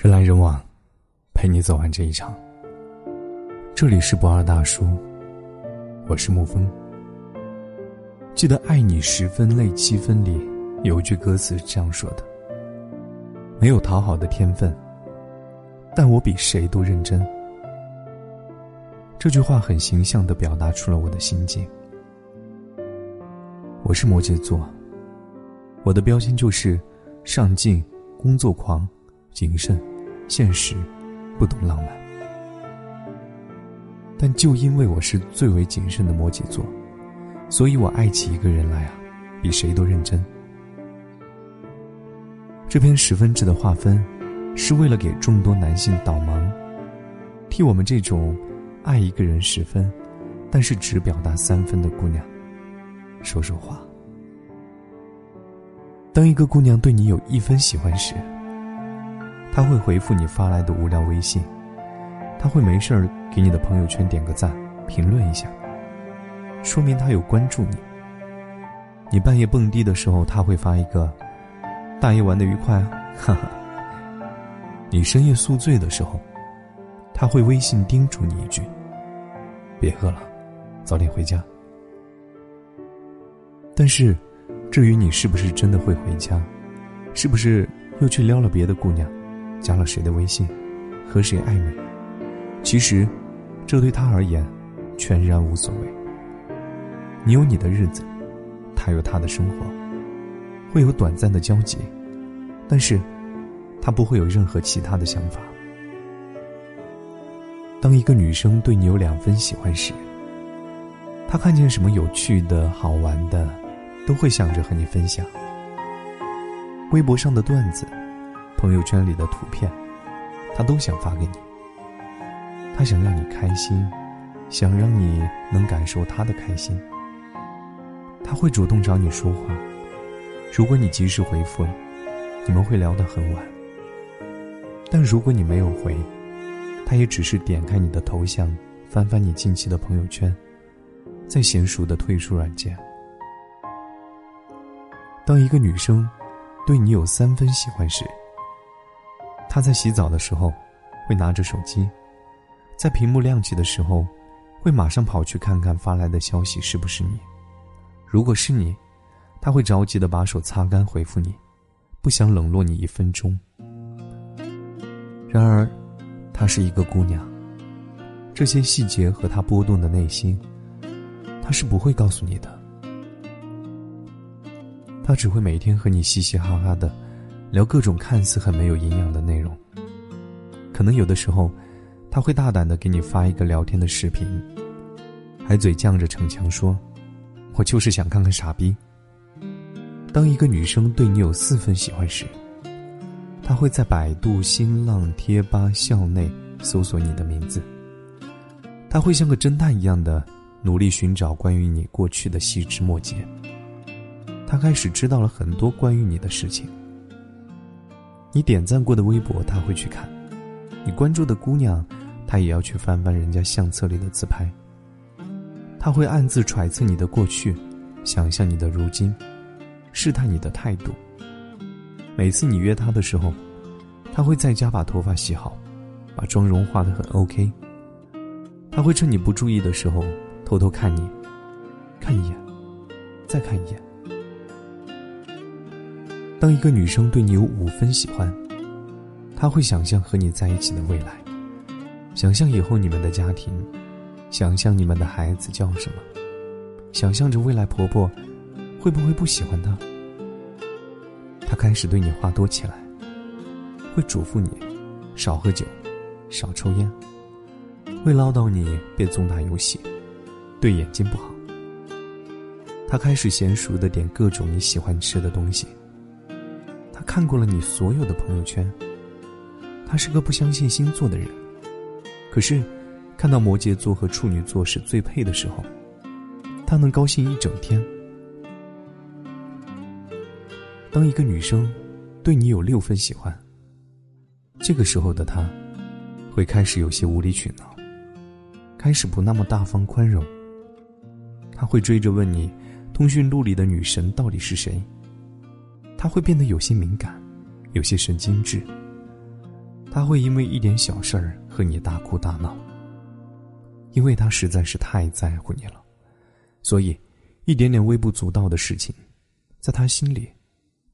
人来人往，陪你走完这一场。这里是不二大叔，我是沐风。记得《爱你十分累七分》里有一句歌词这样说的：“没有讨好的天分，但我比谁都认真。”这句话很形象的表达出了我的心境。我是摩羯座，我的标签就是上进、工作狂。谨慎、现实，不懂浪漫。但就因为我是最为谨慎的摩羯座，所以我爱起一个人来啊，比谁都认真。这篇十分制的划分，是为了给众多男性导盲，替我们这种爱一个人十分，但是只表达三分的姑娘说说话。当一个姑娘对你有一分喜欢时，他会回复你发来的无聊微信，他会没事儿给你的朋友圈点个赞，评论一下，说明他有关注你。你半夜蹦迪的时候，他会发一个“大爷玩的愉快”，哈哈。你深夜宿醉的时候，他会微信叮嘱你一句：“别喝了，早点回家。”但是，至于你是不是真的会回家，是不是又去撩了别的姑娘？加了谁的微信，和谁暧昧？其实，这对他而言，全然无所谓。你有你的日子，他有他的生活，会有短暂的交集，但是，他不会有任何其他的想法。当一个女生对你有两分喜欢时，她看见什么有趣的好玩的，都会想着和你分享。微博上的段子。朋友圈里的图片，他都想发给你。他想让你开心，想让你能感受他的开心。他会主动找你说话，如果你及时回复了，你们会聊得很晚。但如果你没有回，他也只是点开你的头像，翻翻你近期的朋友圈，再娴熟的退出软件。当一个女生对你有三分喜欢时，他在洗澡的时候，会拿着手机，在屏幕亮起的时候，会马上跑去看看发来的消息是不是你。如果是你，他会着急的把手擦干回复你，不想冷落你一分钟。然而，她是一个姑娘，这些细节和她波动的内心，她是不会告诉你的。她只会每天和你嘻嘻哈哈的。聊各种看似很没有营养的内容，可能有的时候，他会大胆的给你发一个聊天的视频，还嘴犟着逞强说：“我就是想看看傻逼。”当一个女生对你有四分喜欢时，她会在百度、新浪、贴吧、校内搜索你的名字，她会像个侦探一样的努力寻找关于你过去的细枝末节，她开始知道了很多关于你的事情。你点赞过的微博，他会去看；你关注的姑娘，他也要去翻翻人家相册里的自拍。他会暗自揣测你的过去，想象你的如今，试探你的态度。每次你约他的时候，他会在家把头发洗好，把妆容化得很 OK。他会趁你不注意的时候，偷偷看你，看一眼，再看一眼。当一个女生对你有五分喜欢，她会想象和你在一起的未来，想象以后你们的家庭，想象你们的孩子叫什么，想象着未来婆婆会不会不喜欢她。她开始对你话多起来，会嘱咐你少喝酒，少抽烟，会唠叨你别总打游戏，对眼睛不好。她开始娴熟的点各种你喜欢吃的东西。看过了你所有的朋友圈，他是个不相信星座的人，可是看到摩羯座和处女座是最配的时候，他能高兴一整天。当一个女生对你有六分喜欢，这个时候的她，会开始有些无理取闹，开始不那么大方宽容。他会追着问你，通讯录里的女神到底是谁？他会变得有些敏感，有些神经质。他会因为一点小事儿和你大哭大闹，因为他实在是太在乎你了，所以一点点微不足道的事情，在他心里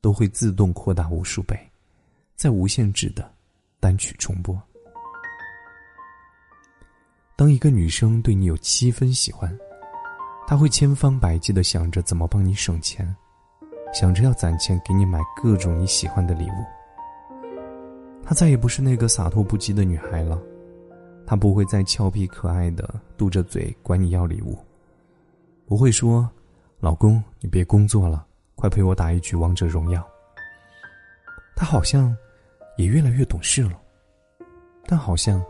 都会自动扩大无数倍，在无限制的单曲重播。当一个女生对你有七分喜欢，她会千方百计的想着怎么帮你省钱，想着要攒钱给你买各种你喜欢的礼物。她再也不是那个洒脱不羁的女孩了，她不会再俏皮可爱的嘟着嘴管你要礼物，不会说：“老公，你别工作了，快陪我打一局王者荣耀。”她好像也越来越懂事了，但好像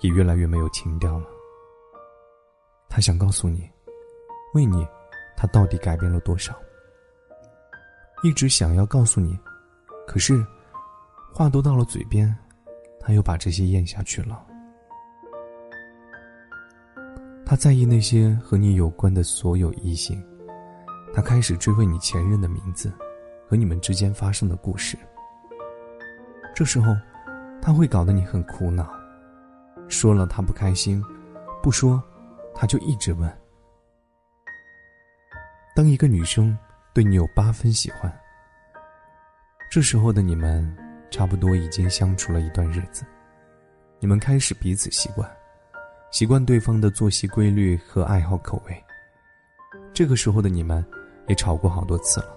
也越来越没有情调了。她想告诉你，为你，她到底改变了多少？一直想要告诉你，可是。话都到了嘴边，他又把这些咽下去了。他在意那些和你有关的所有异性，他开始追问你前任的名字和你们之间发生的故事。这时候，他会搞得你很苦恼，说了他不开心，不说，他就一直问。当一个女生对你有八分喜欢，这时候的你们。差不多已经相处了一段日子，你们开始彼此习惯，习惯对方的作息规律和爱好口味。这个时候的你们，也吵过好多次了，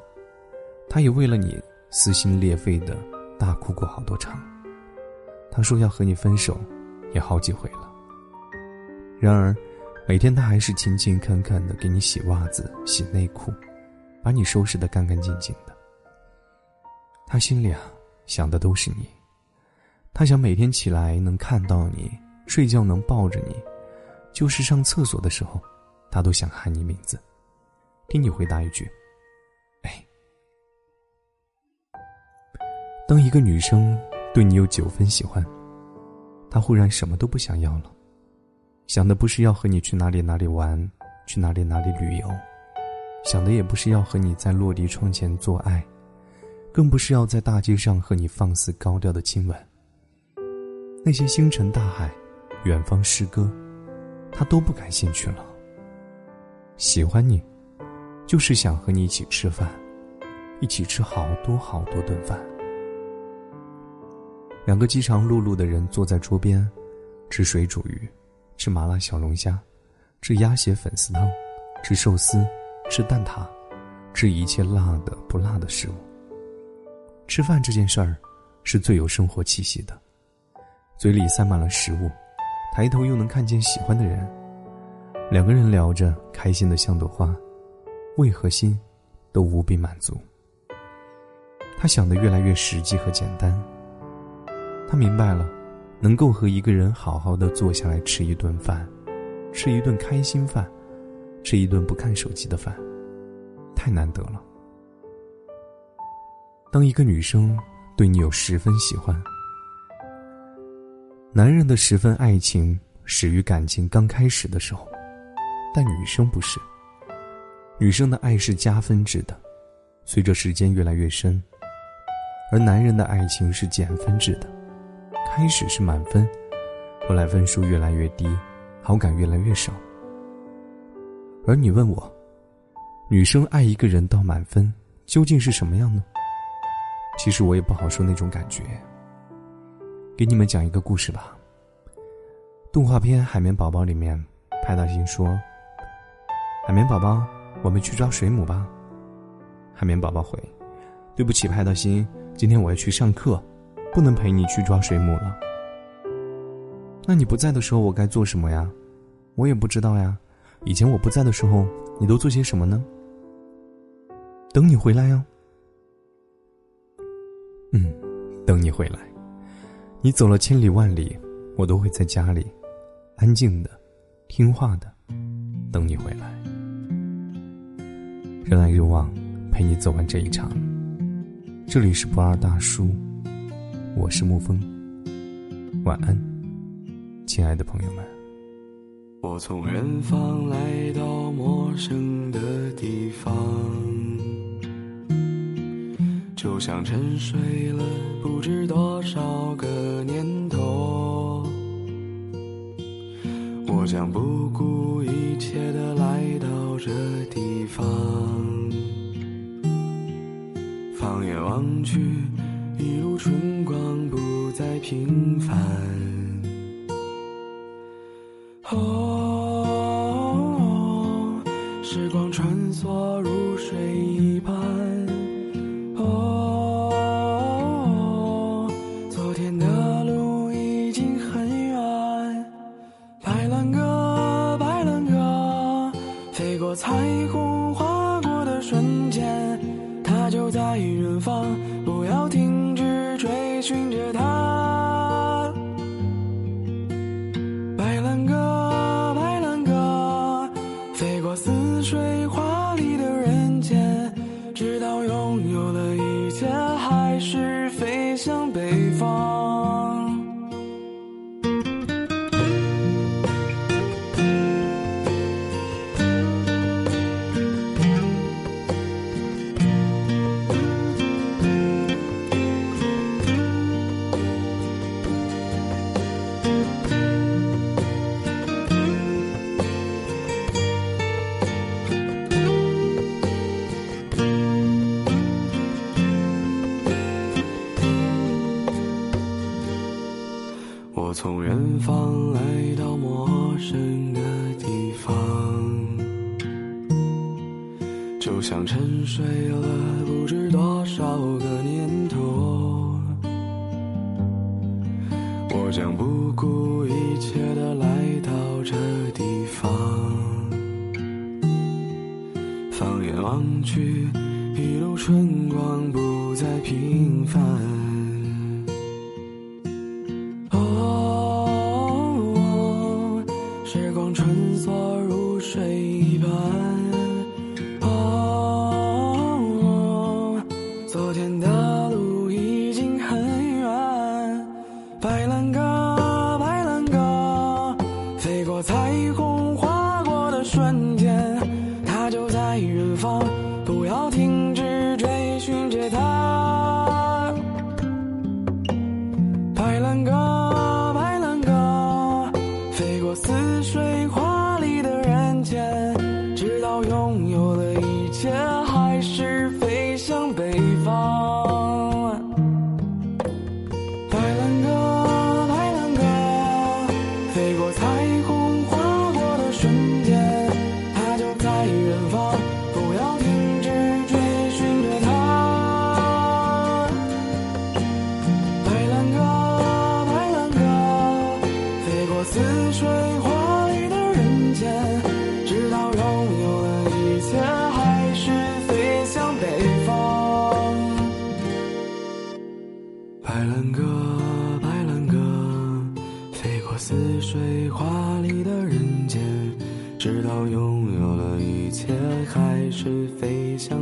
他也为了你撕心裂肺的大哭过好多场。他说要和你分手，也好几回了。然而，每天他还是勤勤恳恳的给你洗袜子、洗内裤，把你收拾的干干净净的。他心里啊。想的都是你，他想每天起来能看到你，睡觉能抱着你，就是上厕所的时候，他都想喊你名字，听你回答一句：“哎。”当一个女生对你有九分喜欢，她忽然什么都不想要了，想的不是要和你去哪里哪里玩，去哪里哪里旅游，想的也不是要和你在落地窗前做爱。更不是要在大街上和你放肆高调的亲吻。那些星辰大海、远方诗歌，他都不感兴趣了。喜欢你，就是想和你一起吃饭，一起吃好多好多顿饭。两个饥肠辘辘的人坐在桌边，吃水煮鱼，吃麻辣小龙虾，吃鸭血粉丝汤，吃寿司，吃蛋挞，吃一切辣的不辣的食物。吃饭这件事儿，是最有生活气息的，嘴里塞满了食物，抬头又能看见喜欢的人，两个人聊着，开心的像朵花，胃和心都无比满足。他想的越来越实际和简单。他明白了，能够和一个人好好的坐下来吃一顿饭，吃一顿开心饭，吃一顿不看手机的饭，太难得了。当一个女生对你有十分喜欢，男人的十分爱情始于感情刚开始的时候，但女生不是。女生的爱是加分制的，随着时间越来越深；而男人的爱情是减分制的，开始是满分，后来分数越来越低，好感越来越少。而你问我，女生爱一个人到满分究竟是什么样呢？其实我也不好说那种感觉。给你们讲一个故事吧。动画片《海绵宝宝》里面，派大星说：“海绵宝宝，我们去抓水母吧。”海绵宝宝回：“对不起，派大星，今天我要去上课，不能陪你去抓水母了。”那你不在的时候，我该做什么呀？我也不知道呀。以前我不在的时候，你都做些什么呢？等你回来呀。嗯，等你回来，你走了千里万里，我都会在家里，安静的，听话的，等你回来。人来人往，陪你走完这一场。这里是不二大叔，我是沐风，晚安，亲爱的朋友们。我从远方来到陌生的地方就像沉睡了不知多少个年头我将不顾一切的来到这地方放眼望去一路春光不再平凡风划过的瞬间他就在远方不要停我从远方来到陌生的地方就像沉睡了不知多少个年头我将不顾一切的来到这地方。放眼望去一路春光不再平凡。水华里的人间，直到拥有了一切，还是飞翔。